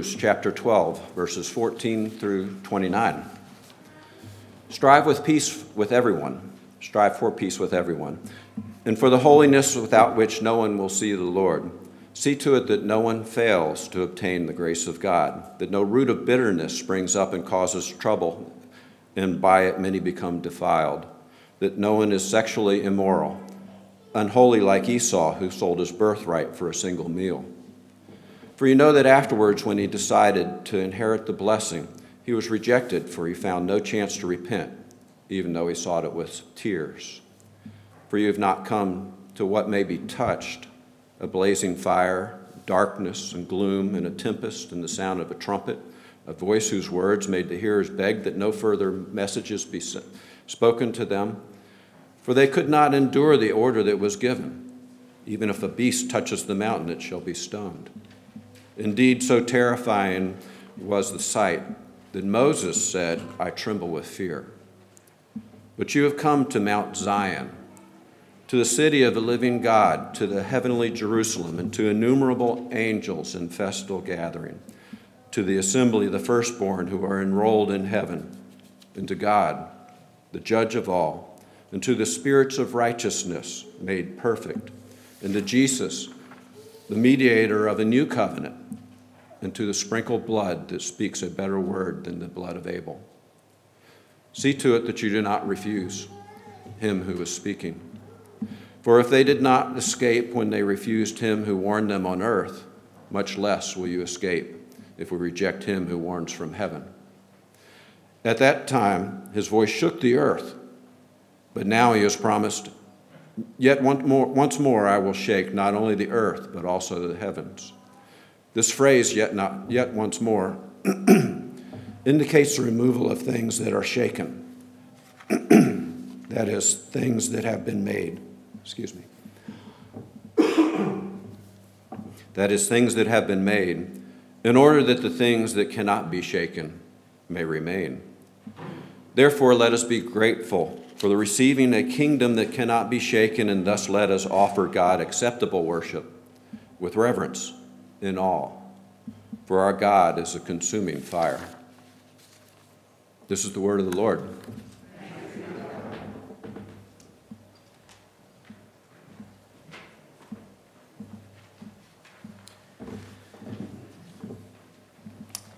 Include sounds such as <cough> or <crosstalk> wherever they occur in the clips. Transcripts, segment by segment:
Hebrews chapter 12, verses 14 through 29. Strive with peace with everyone. Strive for peace with everyone, and for the holiness without which no one will see the Lord. See to it that no one fails to obtain the grace of God, that no root of bitterness springs up and causes trouble, and by it many become defiled, that no one is sexually immoral, unholy like Esau, who sold his birthright for a single meal. For you know that afterwards, when he decided to inherit the blessing, he was rejected, for he found no chance to repent, even though he sought it with tears. For you have not come to what may be touched a blazing fire, darkness and gloom, and a tempest, and the sound of a trumpet, a voice whose words made the hearers beg that no further messages be spoken to them. For they could not endure the order that was given. Even if a beast touches the mountain, it shall be stoned. Indeed, so terrifying was the sight that Moses said, I tremble with fear. But you have come to Mount Zion, to the city of the living God, to the heavenly Jerusalem, and to innumerable angels in festal gathering, to the assembly of the firstborn who are enrolled in heaven, and to God, the judge of all, and to the spirits of righteousness made perfect, and to Jesus, the mediator of a new covenant, and to the sprinkled blood that speaks a better word than the blood of Abel. See to it that you do not refuse him who is speaking. For if they did not escape when they refused him who warned them on earth, much less will you escape if we reject him who warns from heaven. At that time, his voice shook the earth, but now he has promised Yet once more, once more I will shake not only the earth, but also the heavens. This phrase, yet, not, yet once more, <clears throat> indicates the removal of things that are shaken. <clears throat> that is, things that have been made. Excuse me. <clears throat> that is, things that have been made, in order that the things that cannot be shaken may remain. Therefore, let us be grateful for the receiving a kingdom that cannot be shaken, and thus let us offer God acceptable worship with reverence in all, For our God is a consuming fire. This is the word of the Lord.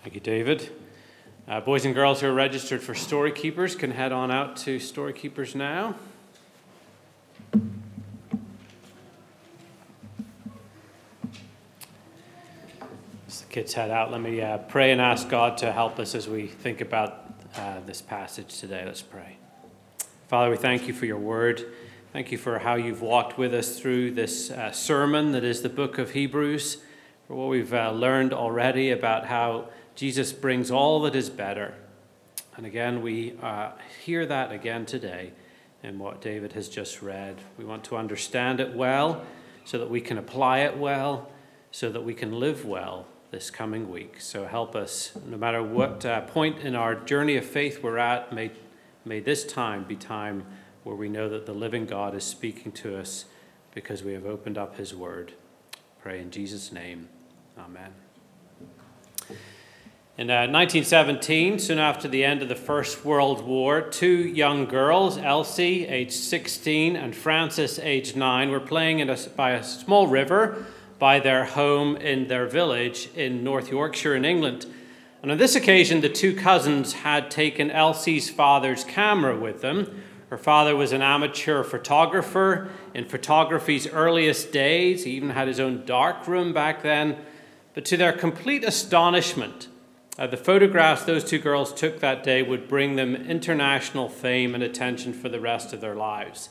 Thank you, David. Uh, boys and girls who are registered for Story Keepers can head on out to Story Keepers now. Kids head out, let me uh, pray and ask God to help us as we think about uh, this passage today. Let's pray. Father, we thank you for your word. Thank you for how you've walked with us through this uh, sermon that is the book of Hebrews, for what we've uh, learned already about how Jesus brings all that is better. And again, we uh, hear that again today in what David has just read. We want to understand it well so that we can apply it well, so that we can live well this coming week. So help us, no matter what uh, point in our journey of faith we're at, may, may this time be time where we know that the living God is speaking to us because we have opened up his word. Pray in Jesus' name. Amen. In uh, 1917, soon after the end of the First World War, two young girls, Elsie, aged 16, and Frances, aged 9, were playing in a, by a small river by their home in their village in North Yorkshire in England. And on this occasion, the two cousins had taken Elsie's father's camera with them. Her father was an amateur photographer in photography's earliest days. He even had his own darkroom back then. But to their complete astonishment, uh, the photographs those two girls took that day would bring them international fame and attention for the rest of their lives.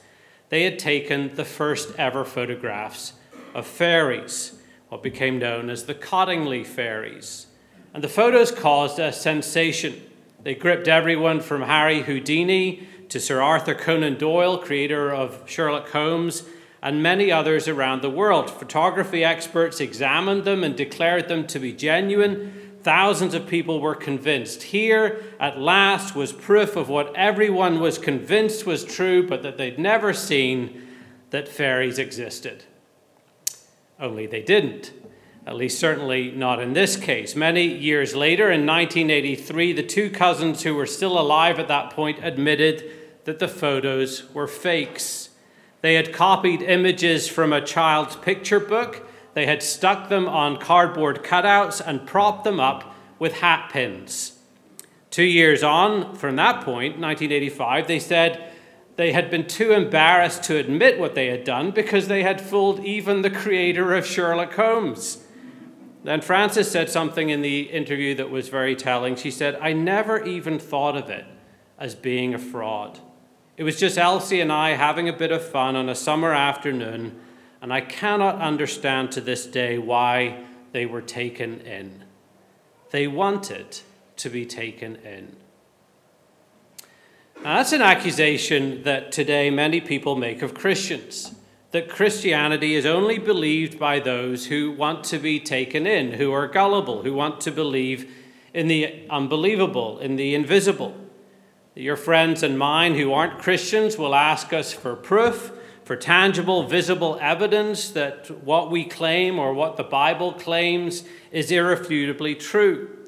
They had taken the first ever photographs of fairies, what became known as the Cottingley fairies. And the photos caused a sensation. They gripped everyone from Harry Houdini to Sir Arthur Conan Doyle, creator of Sherlock Holmes, and many others around the world. Photography experts examined them and declared them to be genuine Thousands of people were convinced. Here, at last, was proof of what everyone was convinced was true, but that they'd never seen that fairies existed. Only they didn't. At least, certainly not in this case. Many years later, in 1983, the two cousins who were still alive at that point admitted that the photos were fakes. They had copied images from a child's picture book, they had stuck them on cardboard cutouts and propped them up with hat pins. Two years on from that point, 1985, they said they had been too embarrassed to admit what they had done because they had fooled even the creator of Sherlock Holmes. Then Frances said something in the interview that was very telling. She said, I never even thought of it as being a fraud. It was just Elsie and I having a bit of fun on a summer afternoon, and I cannot understand to this day why they were taken in. They wanted to be taken in. Now, that's an accusation that today many people make of Christians that Christianity is only believed by those who want to be taken in, who are gullible, who want to believe in the unbelievable, in the invisible. Your friends and mine who aren't Christians will ask us for proof, for tangible, visible evidence that what we claim or what the Bible claims is irrefutably true.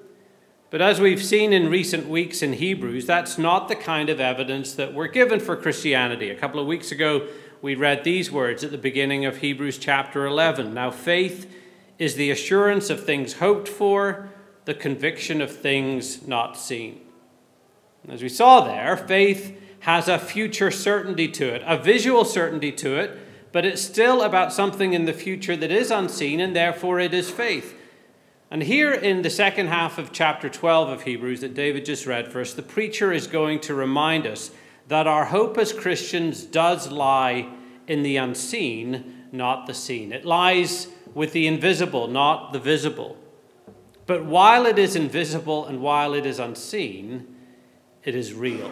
But as we've seen in recent weeks in Hebrews, that's not the kind of evidence that we're given for Christianity. A couple of weeks ago, we read these words at the beginning of Hebrews chapter 11. Now, faith is the assurance of things hoped for, the conviction of things not seen. As we saw there, faith has a future certainty to it, a visual certainty to it, but it's still about something in the future that is unseen, and therefore it is faith. And here in the second half of chapter 12 of Hebrews that David just read for us, the preacher is going to remind us that our hope as Christians does lie in the unseen, not the seen. It lies with the invisible, not the visible. But while it is invisible and while it is unseen, it is real.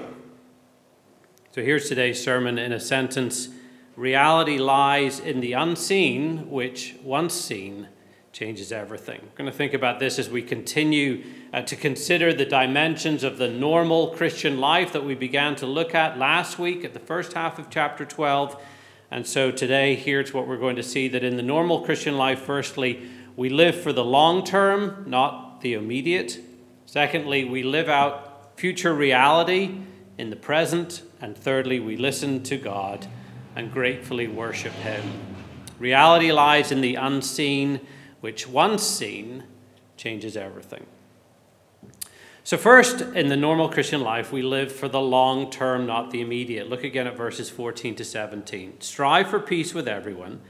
So here's today's sermon in a sentence Reality lies in the unseen, which, once seen, changes everything. We're going to think about this as we continue uh, to consider the dimensions of the normal Christian life that we began to look at last week at the first half of chapter 12. And so today, here's what we're going to see that in the normal Christian life, firstly, we live for the long term, not the immediate. Secondly, we live out future reality in the present. And thirdly, we listen to God and gratefully worship Him. Reality lies in the unseen which once seen changes everything. So, first, in the normal Christian life, we live for the long term, not the immediate. Look again at verses 14 to 17. Strive for peace with everyone,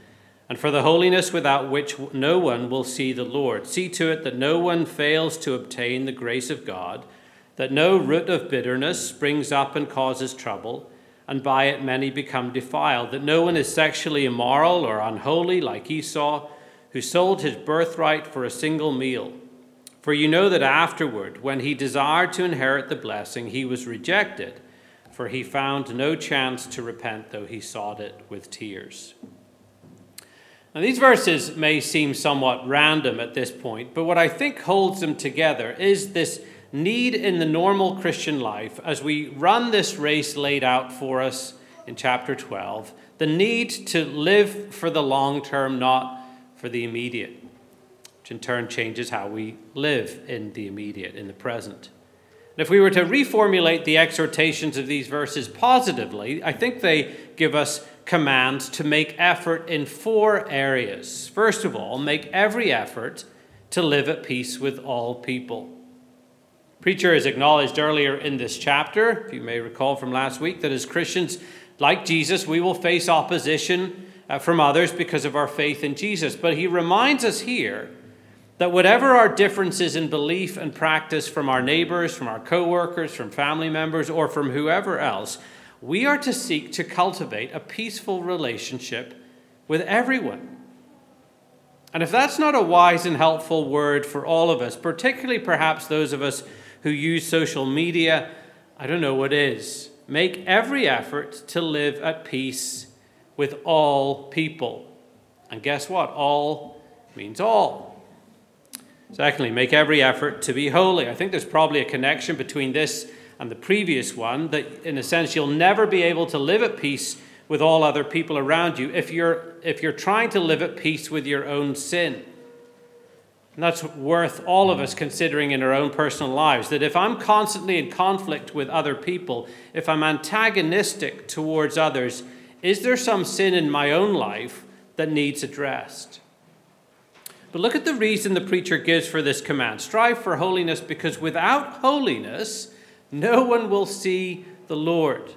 and for the holiness without which no one will see the Lord. See to it that no one fails to obtain the grace of God, that no root of bitterness springs up and causes trouble, and by it many become defiled, that no one is sexually immoral or unholy like Esau who sold his birthright for a single meal. For you know that afterward, when he desired to inherit the blessing, he was rejected, for he found no chance to repent, though he sought it with tears. Now, these verses may seem somewhat random at this point, but what I think holds them together is this need in the normal Christian life, as we run this race laid out for us in chapter 12, the need to live for the long term, not for the immediate, which in turn changes how we live in the immediate, in the present. And if we were to reformulate the exhortations of these verses positively, I think they give us commands to make effort in four areas. First of all, make every effort to live at peace with all people. Preacher has acknowledged earlier in this chapter, if you may recall from last week, that as Christians, like Jesus, we will face opposition Uh, from others because of our faith in Jesus. But he reminds us here that whatever our differences in belief and practice from our neighbors, from our coworkers, from family members, or from whoever else, we are to seek to cultivate a peaceful relationship with everyone. And if that's not a wise and helpful word for all of us, particularly perhaps those of us who use social media, I don't know what is. Make every effort to live at peace with all people. And guess what? All means all. Secondly, make every effort to be holy. I think there's probably a connection between this and the previous one that, in a sense, you'll never be able to live at peace with all other people around you if you're, if you're trying to live at peace with your own sin. And that's worth all of us considering in our own personal lives. That if I'm constantly in conflict with other people, if I'm antagonistic towards others, is there some sin in my own life that needs addressed? But look at the reason the preacher gives for this command strive for holiness, because without holiness, no one will see the Lord.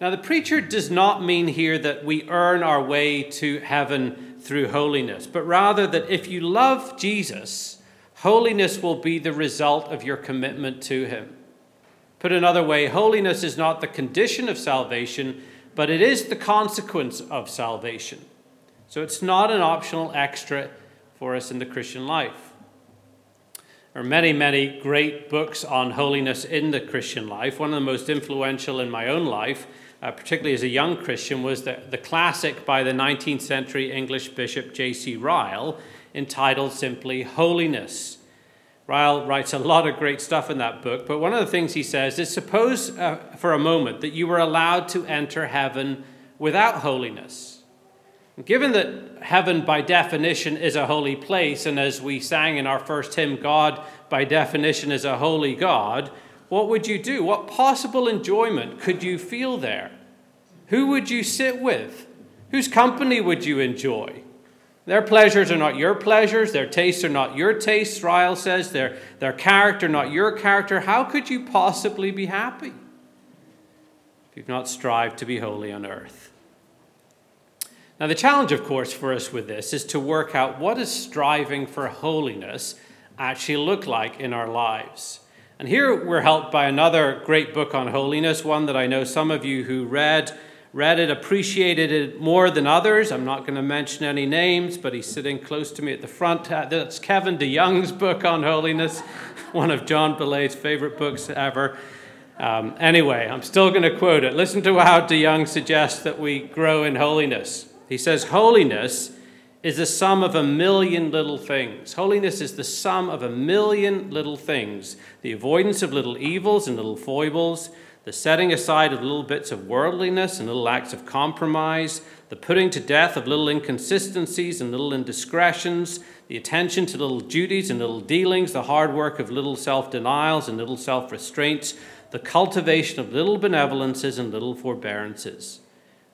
Now, the preacher does not mean here that we earn our way to heaven through holiness, but rather that if you love Jesus, holiness will be the result of your commitment to him. Put another way, holiness is not the condition of salvation, but it is the consequence of salvation. So it's not an optional extra for us in the Christian life. There are many, many great books on holiness in the Christian life. One of the most influential in my own life uh, particularly as a young Christian, was the, the classic by the 19th century English bishop J.C. Ryle entitled simply Holiness. Ryle writes a lot of great stuff in that book, but one of the things he says is suppose uh, for a moment that you were allowed to enter heaven without holiness. Given that heaven, by definition, is a holy place, and as we sang in our first hymn, God, by definition, is a holy God, what would you do? What possible enjoyment could you feel there? Who would you sit with? Whose company would you enjoy? Their pleasures are not your pleasures, their tastes are not your tastes, Ryle says, their, their character not your character. How could you possibly be happy if you've not strived to be holy on earth? Now, the challenge, of course, for us with this is to work out what does striving for holiness actually look like in our lives. And here we're helped by another great book on holiness, one that I know some of you who read read it appreciated it more than others. I'm not going to mention any names, but he's sitting close to me at the front. Uh, that's Kevin DeYoung's book on holiness, <laughs> one of John Belay's favorite books ever. Um, anyway, I'm still going to quote it. Listen to how DeYoung suggests that we grow in holiness. He says, Holiness is the sum of a million little things. Holiness is the sum of a million little things the avoidance of little evils and little foibles, the setting aside of little bits of worldliness and little acts of compromise, the putting to death of little inconsistencies and little indiscretions, the attention to little duties and little dealings, the hard work of little self denials and little self restraints, the cultivation of little benevolences and little forbearances.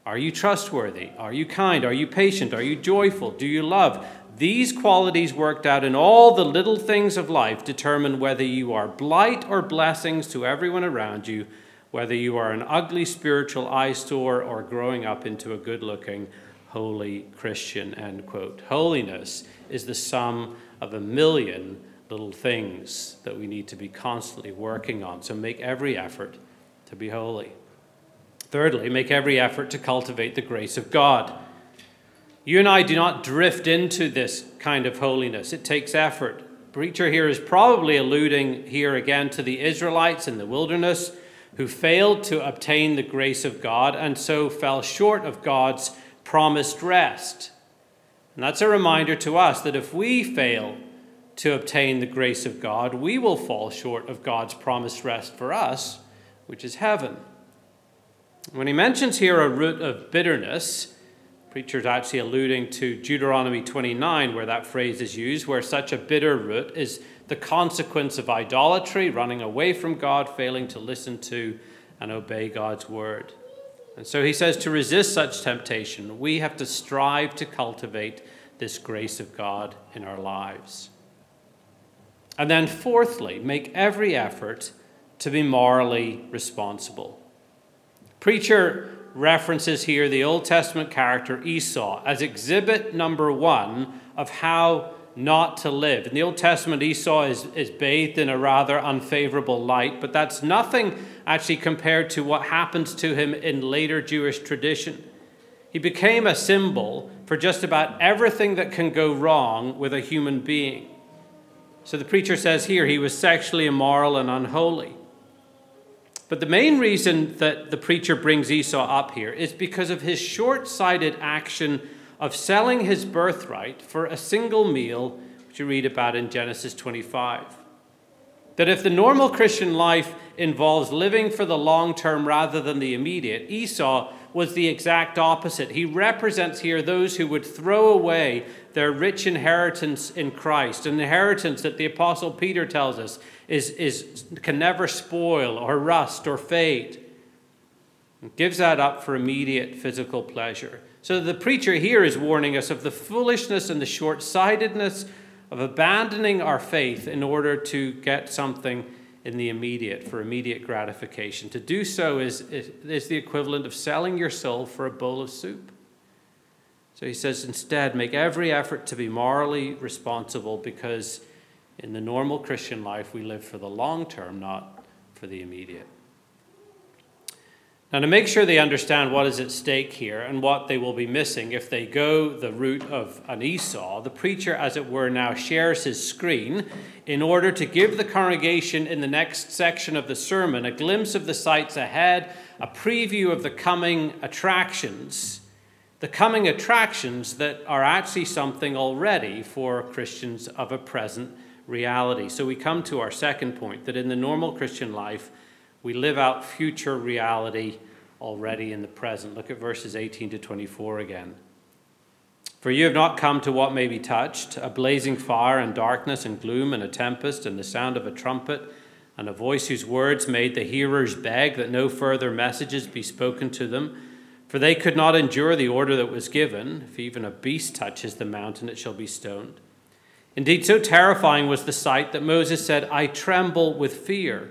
Are you trustworthy? Are you kind? Are you patient? Are you joyful? Do you love? These qualities worked out in all the little things of life determine whether you are blight or blessings to everyone around you, whether you are an ugly spiritual eyesore or growing up into a good looking, holy Christian. End quote. Holiness is the sum of a million little things that we need to be constantly working on. So make every effort to be holy. Thirdly, make every effort to cultivate the grace of God. You and I do not drift into this kind of holiness, it takes effort. Preacher here is probably alluding here again to the Israelites in the wilderness who failed to obtain the grace of God and so fell short of God's promised rest. And that's a reminder to us that if we fail to obtain the grace of God, we will fall short of God's promised rest for us, which is heaven. When he mentions here a root of bitterness, preacher's actually alluding to Deuteronomy 29, where that phrase is used, where such a bitter root is the consequence of idolatry, running away from God, failing to listen to and obey God's word. And so he says to resist such temptation, we have to strive to cultivate this grace of God in our lives. And then, fourthly, make every effort to be morally responsible. Preacher references here the Old Testament character Esau as exhibit number one of how not to live. In the Old Testament, Esau is, is bathed in a rather unfavorable light, but that's nothing actually compared to what happens to him in later Jewish tradition. He became a symbol for just about everything that can go wrong with a human being. So the preacher says here he was sexually immoral and unholy. But the main reason that the preacher brings Esau up here is because of his short sighted action of selling his birthright for a single meal, which you read about in Genesis 25. That if the normal Christian life involves living for the long term rather than the immediate, Esau was the exact opposite. He represents here those who would throw away their rich inheritance in Christ, an inheritance that the Apostle Peter tells us is, is, can never spoil or rust or fade. Gives that up for immediate physical pleasure. So the preacher here is warning us of the foolishness and the short sightedness of abandoning our faith in order to get something in the immediate, for immediate gratification. To do so is, is, is the equivalent of selling your soul for a bowl of soup. So he says, instead, make every effort to be morally responsible because in the normal Christian life, we live for the long term, not for the immediate. Now, to make sure they understand what is at stake here and what they will be missing if they go the route of an Esau, the preacher, as it were, now shares his screen in order to give the congregation in the next section of the sermon a glimpse of the sights ahead, a preview of the coming attractions the coming attractions that are actually something already for Christians of a present reality. So we come to our second point that in the normal Christian life, we live out future reality already in the present. Look at verses 18 to 24 again. For you have not come to what may be touched a blazing fire and darkness and gloom and a tempest and the sound of a trumpet and a voice whose words made the hearers beg that no further messages be spoken to them for they could not endure the order that was given if even a beast touches the mountain, it shall be stoned. Indeed, so terrifying was the sight that Moses said, I tremble with fear.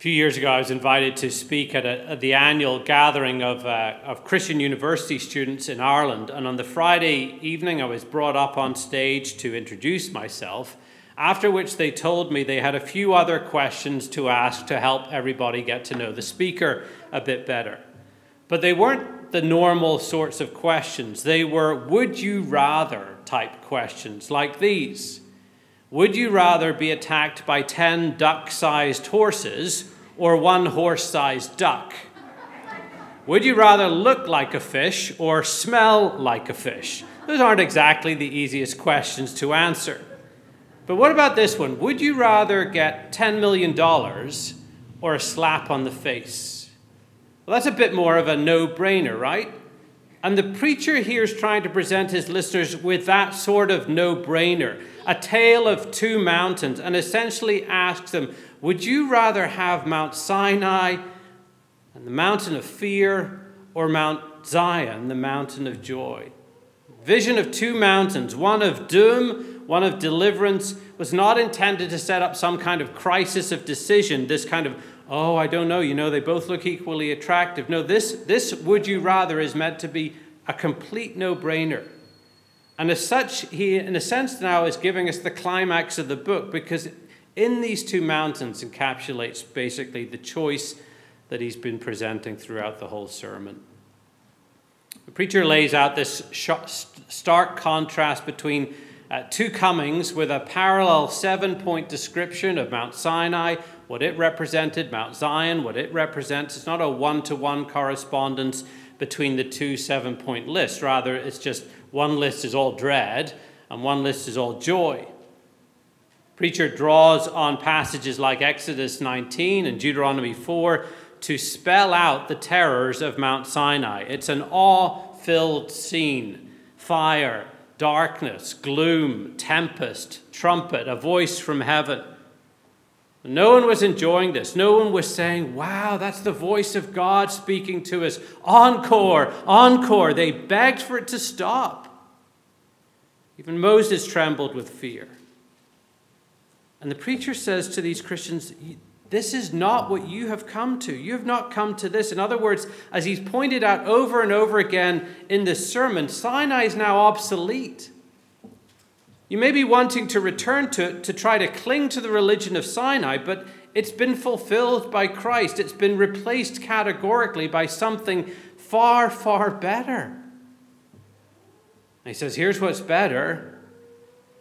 A few years ago, I was invited to speak at, a, at the annual gathering of, uh, of Christian university students in Ireland. And on the Friday evening, I was brought up on stage to introduce myself, after which they told me they had a few other questions to ask to help everybody get to know the speaker a bit better. But they weren't the normal sorts of questions. They were would you rather type questions like these. Would you rather be attacked by 10 duck sized horses or one horse sized duck? Would you rather look like a fish or smell like a fish? Those aren't exactly the easiest questions to answer. But what about this one? Would you rather get $10 million or a slap on the face? Well, that's a bit more of a no brainer, right? And the preacher here is trying to present his listeners with that sort of no brainer, a tale of two mountains, and essentially asks them Would you rather have Mount Sinai and the mountain of fear, or Mount Zion, the mountain of joy? Vision of two mountains, one of doom, one of deliverance, was not intended to set up some kind of crisis of decision, this kind of oh, I don't know, you know, they both look equally attractive. No, this, this would you rather is meant to be a complete no brainer. And as such, he, in a sense, now is giving us the climax of the book because in these two mountains encapsulates basically the choice that he's been presenting throughout the whole sermon. The preacher lays out this stark contrast between uh, two comings with a parallel seven point description of Mount Sinai, what it represented, Mount Zion, what it represents. It's not a one to one correspondence between the two seven point lists. Rather, it's just one list is all dread and one list is all joy. Preacher draws on passages like Exodus 19 and Deuteronomy 4 to spell out the terrors of Mount Sinai. It's an awe filled scene fire, darkness, gloom, tempest, trumpet, a voice from heaven. No one was enjoying this. No one was saying, Wow, that's the voice of God speaking to us. Encore, encore. They begged for it to stop. Even Moses trembled with fear. And the preacher says to these Christians, This is not what you have come to. You have not come to this. In other words, as he's pointed out over and over again in this sermon, Sinai is now obsolete. You may be wanting to return to it to try to cling to the religion of Sinai, but it's been fulfilled by Christ. It's been replaced categorically by something far, far better. He says, here's what's better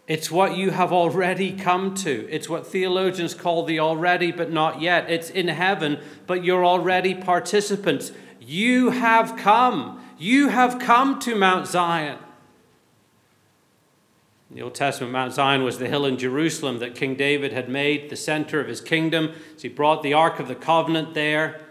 It's what you have already come to. It's what theologians call the already but not yet. It's in heaven, but you're already participants. You have come. You have come to Mount Zion. In the Old Testament, Mount Zion was the hill in Jerusalem that King David had made the center of his kingdom. So he brought the Ark of the Covenant there,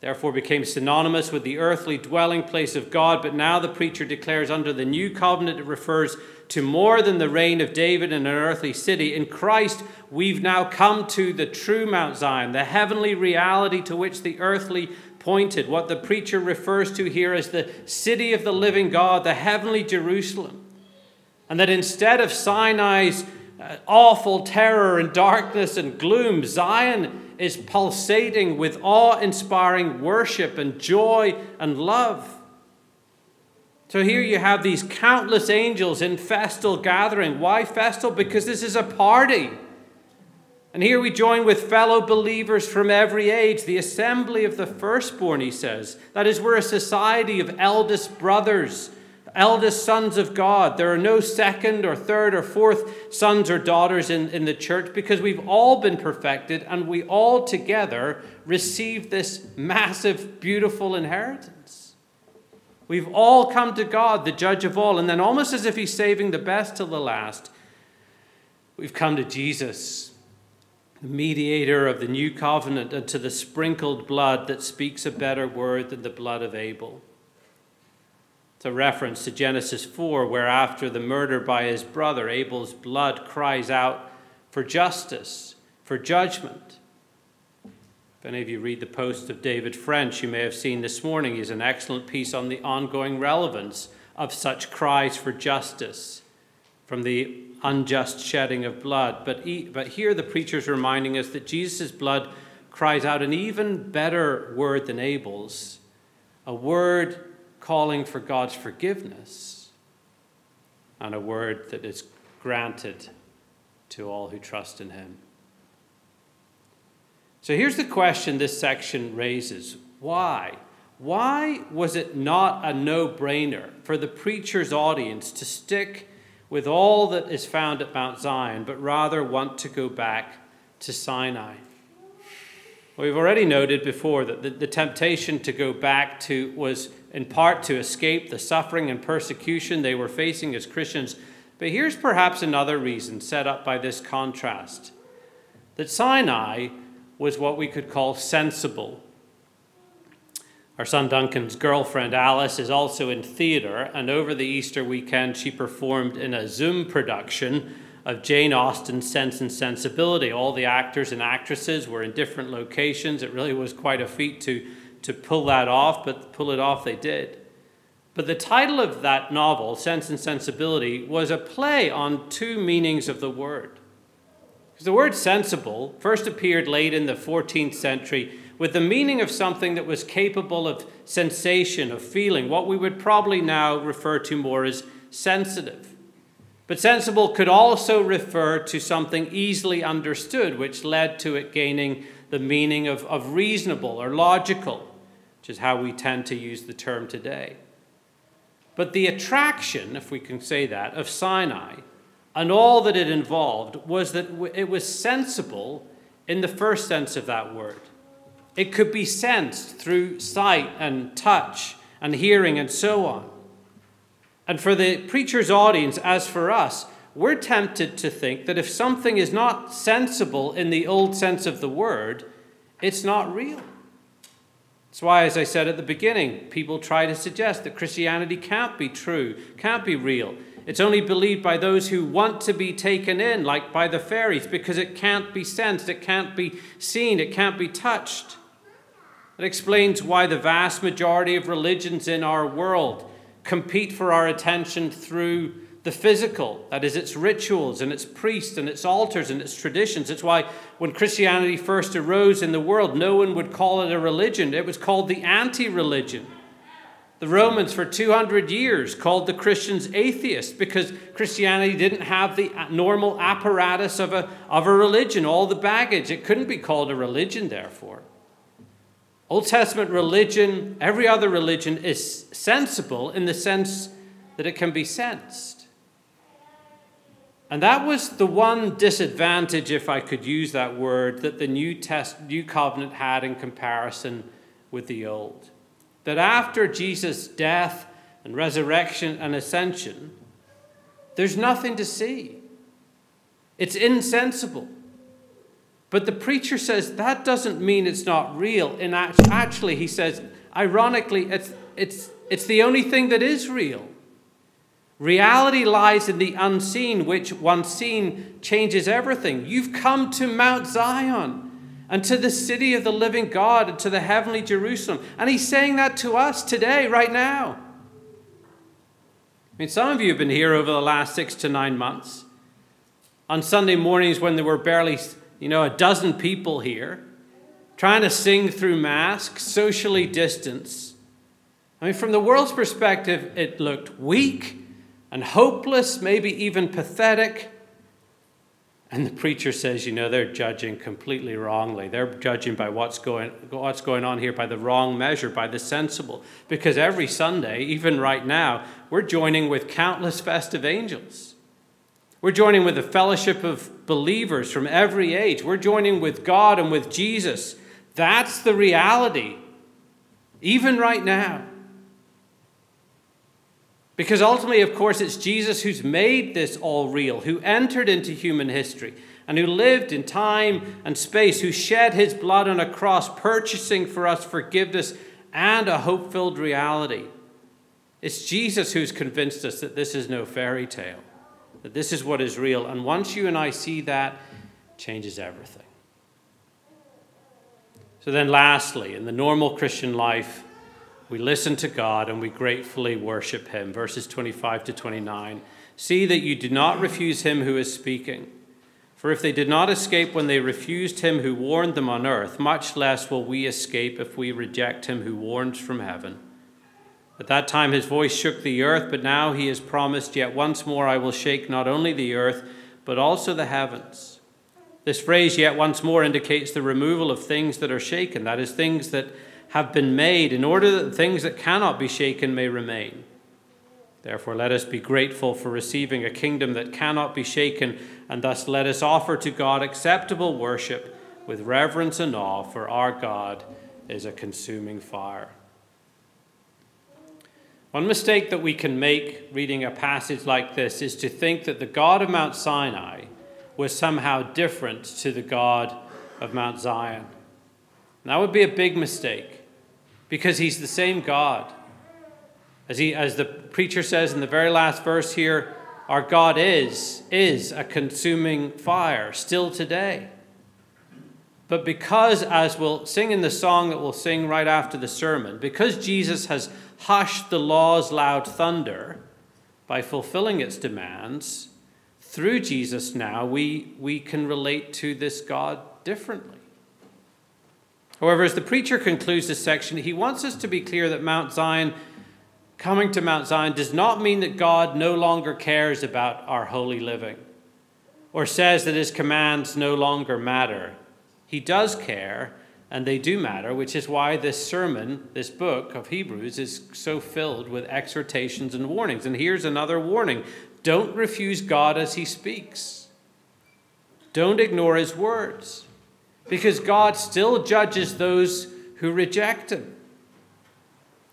therefore became synonymous with the earthly dwelling place of God. But now the preacher declares under the new covenant it refers to more than the reign of David in an earthly city. In Christ, we've now come to the true Mount Zion, the heavenly reality to which the earthly pointed, what the preacher refers to here as the city of the living God, the heavenly Jerusalem. And that instead of Sinai's uh, awful terror and darkness and gloom, Zion is pulsating with awe inspiring worship and joy and love. So here you have these countless angels in festal gathering. Why festal? Because this is a party. And here we join with fellow believers from every age, the assembly of the firstborn, he says. That is, we're a society of eldest brothers eldest sons of God. There are no second or third or fourth sons or daughters in, in the church because we've all been perfected and we all together receive this massive, beautiful inheritance. We've all come to God, the judge of all, and then almost as if he's saving the best till the last, we've come to Jesus, the mediator of the new covenant, and to the sprinkled blood that speaks a better word than the blood of Abel. It's a reference to Genesis 4, where after the murder by his brother, Abel's blood cries out for justice, for judgment. If any of you read the post of David French, you may have seen this morning, is an excellent piece on the ongoing relevance of such cries for justice from the unjust shedding of blood. But, he, but here the preacher's reminding us that Jesus' blood cries out an even better word than Abel's, a word calling for God's forgiveness and a word that is granted to all who trust in Him. So here's the question this section raises why? Why was it not a no brainer for the preacher's audience to stick with all that is found at Mount Zion, but rather want to go back to Sinai? Well, we've already noted before that the, the temptation to go back to was in part to escape the suffering and persecution they were facing as Christians. But here's perhaps another reason set up by this contrast that Sinai was what we could call sensible. Our son Duncan's girlfriend Alice is also in theater, and over the Easter weekend, she performed in a Zoom production of Jane Austen's Sense and Sensibility. All the actors and actresses were in different locations. It really was quite a feat to to pull that off, but pull it off they did. But the title of that novel, Sense and Sensibility, was a play on two meanings of the word. Because the word sensible first appeared late in the 14th century with the meaning of something that was capable of sensation, of feeling, what we would probably now refer to more as sensitive. But sensible could also refer to something easily understood, which led to it gaining the meaning of, of reasonable or logical which is how we tend to use the term today. But the attraction, if we can say that, of Sinai and all that it involved was that it was sensible in the first sense of that word. It could be sensed through sight and touch and hearing and so on. And for the preacher's audience, as for us, we're tempted to think that if something is not sensible in the old sense of the word, it's not real. That's why, as I said at the beginning, people try to suggest that Christianity can't be true, can't be real. It's only believed by those who want to be taken in, like by the fairies, because it can't be sensed, it can't be seen, it can't be touched. It explains why the vast majority of religions in our world compete for our attention through the physical, that is, its rituals and its priests and its altars and its traditions. It's why when Christianity first arose in the world, no one would call it a religion. It was called the anti religion. The Romans, for 200 years, called the Christians atheists because Christianity didn't have the normal apparatus of a, of a religion, all the baggage. It couldn't be called a religion, therefore. Old Testament religion, every other religion, is sensible in the sense that it can be sensed. And that was the one disadvantage, if I could use that word, that the New, Test, New Covenant had in comparison with the Old. That after Jesus' death and resurrection and ascension, there's nothing to see. It's insensible. But the preacher says that doesn't mean it's not real. In actually, he says, ironically, it's, it's, it's the only thing that is real. Reality lies in the unseen, which once seen changes everything. You've come to Mount Zion and to the city of the living God and to the heavenly Jerusalem. And he's saying that to us today, right now. I mean, some of you have been here over the last six to nine months. On Sunday mornings, when there were barely, you know, a dozen people here, trying to sing through masks, socially distanced. I mean, from the world's perspective, it looked weak and hopeless, maybe even pathetic. And the preacher says, you know, they're judging completely wrongly. They're judging by what's going, what's going on here by the wrong measure, by the sensible. Because every Sunday, even right now, we're joining with countless festive angels. We're joining with a fellowship of believers from every age. We're joining with God and with Jesus. That's the reality, even right now. Because ultimately, of course, it's Jesus who's made this all real, who entered into human history and who lived in time and space, who shed his blood on a cross, purchasing for us forgiveness and a hope filled reality. It's Jesus who's convinced us that this is no fairy tale, that this is what is real. And once you and I see that, changes everything. So then, lastly, in the normal Christian life, we listen to God and we gratefully worship Him. Verses 25 to 29. See that you do not refuse Him who is speaking. For if they did not escape when they refused Him who warned them on earth, much less will we escape if we reject Him who warns from heaven. At that time his voice shook the earth, but now he has promised, Yet once more I will shake not only the earth, but also the heavens. This phrase, yet once more, indicates the removal of things that are shaken, that is, things that have been made in order that things that cannot be shaken may remain. Therefore, let us be grateful for receiving a kingdom that cannot be shaken, and thus let us offer to God acceptable worship with reverence and awe, for our God is a consuming fire. One mistake that we can make reading a passage like this is to think that the God of Mount Sinai was somehow different to the God of Mount Zion. And that would be a big mistake because he's the same God. As, he, as the preacher says in the very last verse here, our God is, is a consuming fire still today. But because, as we'll sing in the song that we'll sing right after the sermon, because Jesus has hushed the law's loud thunder by fulfilling its demands, through Jesus now we, we can relate to this God differently. However, as the preacher concludes this section, he wants us to be clear that Mount Zion, coming to Mount Zion, does not mean that God no longer cares about our holy living or says that his commands no longer matter. He does care, and they do matter, which is why this sermon, this book of Hebrews, is so filled with exhortations and warnings. And here's another warning don't refuse God as he speaks, don't ignore his words because God still judges those who reject him.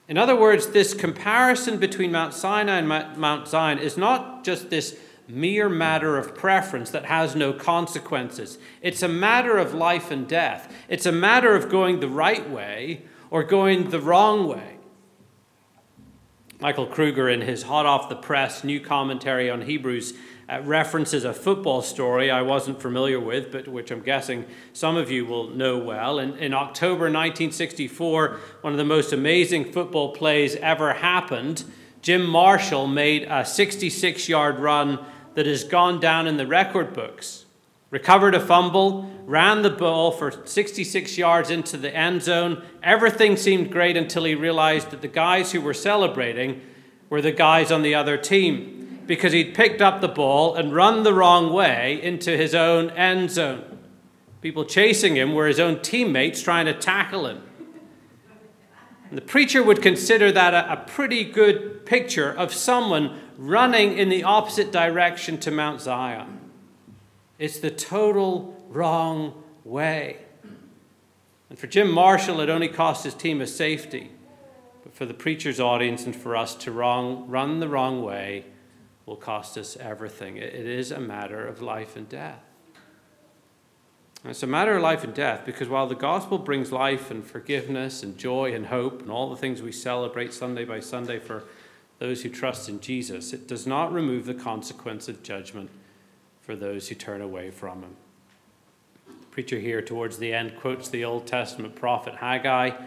In other words, this comparison between Mount Sinai and Mount Zion is not just this mere matter of preference that has no consequences. It's a matter of life and death. It's a matter of going the right way or going the wrong way. Michael Kruger, in his hot off the press new commentary on Hebrews, uh, references a football story I wasn't familiar with, but which I'm guessing some of you will know well. In, in October 1964, one of the most amazing football plays ever happened. Jim Marshall made a 66 yard run that has gone down in the record books. Recovered a fumble, ran the ball for 66 yards into the end zone. Everything seemed great until he realized that the guys who were celebrating were the guys on the other team because he'd picked up the ball and run the wrong way into his own end zone. People chasing him were his own teammates trying to tackle him. And the preacher would consider that a, a pretty good picture of someone running in the opposite direction to Mount Zion. It's the total wrong way. And for Jim Marshall, it only cost his team a safety. But for the preacher's audience and for us to wrong, run the wrong way will cost us everything. It is a matter of life and death. It's a matter of life and death because while the gospel brings life and forgiveness and joy and hope and all the things we celebrate Sunday by Sunday for those who trust in Jesus, it does not remove the consequence of judgment for those who turn away from him. The preacher here, towards the end, quotes the Old Testament prophet Haggai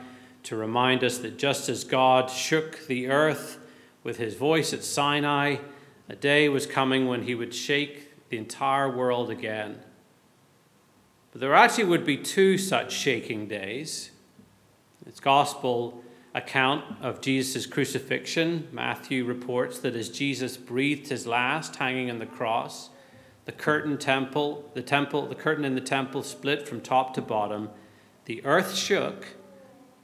to remind us that just as God shook the earth with his voice at Sinai, a day was coming when he would shake the entire world again. But there actually would be two such shaking days. It's gospel account of Jesus' crucifixion. Matthew reports that as Jesus breathed his last hanging on the cross, the curtain temple, the temple, the curtain in the temple split from top to bottom. The earth shook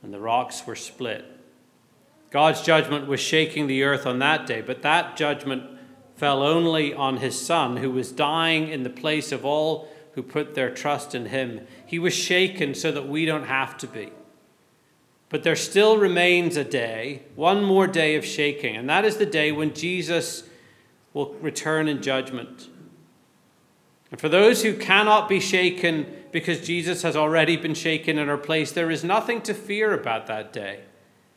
and the rocks were split. God's judgment was shaking the earth on that day, but that judgment fell only on his son who was dying in the place of all who put their trust in him. He was shaken so that we don't have to be. But there still remains a day, one more day of shaking, and that is the day when Jesus will return in judgment. And for those who cannot be shaken because Jesus has already been shaken in our place, there is nothing to fear about that day.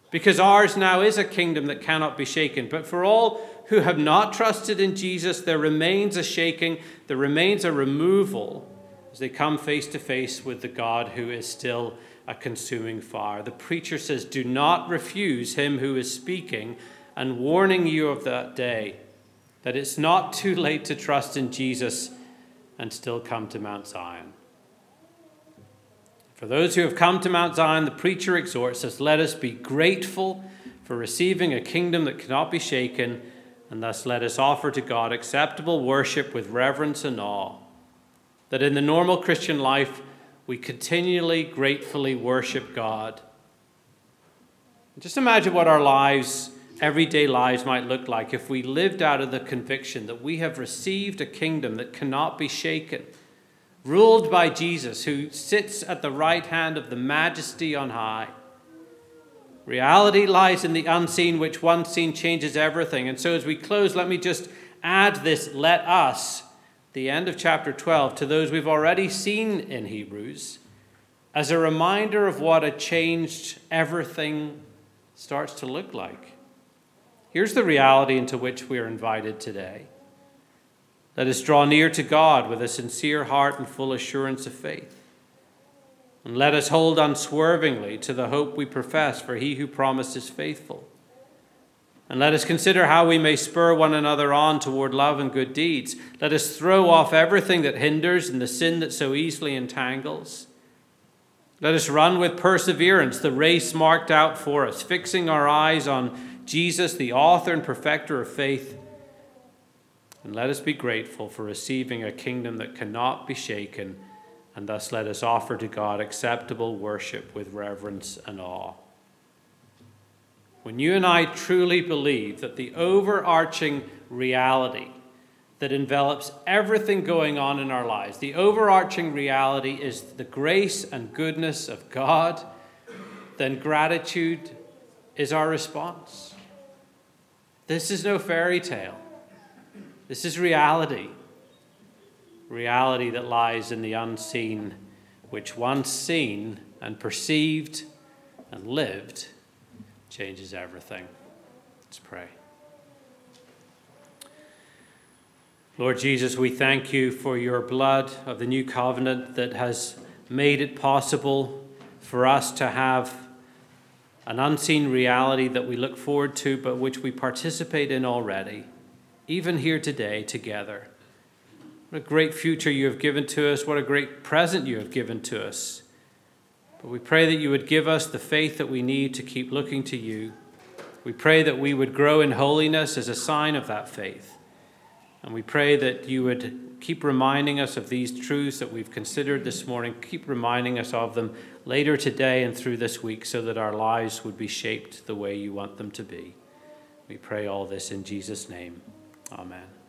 Because ours now is a kingdom that cannot be shaken. But for all who have not trusted in Jesus, there remains a shaking, there remains a removal as they come face to face with the God who is still a consuming fire. The preacher says, Do not refuse him who is speaking and warning you of that day, that it's not too late to trust in Jesus and still come to Mount Zion. For those who have come to Mount Zion, the preacher exhorts us let us be grateful for receiving a kingdom that cannot be shaken, and thus let us offer to God acceptable worship with reverence and awe that in the normal Christian life, we continually gratefully worship God. Just imagine what our lives, everyday lives, might look like if we lived out of the conviction that we have received a kingdom that cannot be shaken, ruled by Jesus, who sits at the right hand of the majesty on high. Reality lies in the unseen, which once seen changes everything. And so, as we close, let me just add this let us the end of chapter 12 to those we've already seen in Hebrews as a reminder of what a changed everything starts to look like. Here's the reality into which we are invited today. Let us draw near to God with a sincere heart and full assurance of faith. And let us hold unswervingly to the hope we profess, for he who promised is faithful. And let us consider how we may spur one another on toward love and good deeds. Let us throw off everything that hinders and the sin that so easily entangles. Let us run with perseverance the race marked out for us, fixing our eyes on Jesus, the author and perfecter of faith. And let us be grateful for receiving a kingdom that cannot be shaken, and thus let us offer to God acceptable worship with reverence and awe when you and I truly believe that the overarching reality that envelops everything going on in our lives, the overarching reality is the grace and goodness of God, then gratitude is our response. This is no fairy tale. This is reality. Reality that lies in the unseen, which once seen and perceived and lived changes everything. Let's pray. Lord Jesus, we thank you for your blood of the new covenant that has made it possible for us to have an unseen reality that we look forward to, but which we participate in already, even here today together. What a great future you have given to us. What a great present you have given to us. But we pray that you would give us the faith that we need to keep looking to you. We pray that we would grow in holiness as a sign of that faith. And we pray that you would keep reminding us of these truths that we've considered this morning, keep reminding us of them later today and through this week so that our lives would be shaped the way you want them to be. We pray all this in Jesus' name. Amen.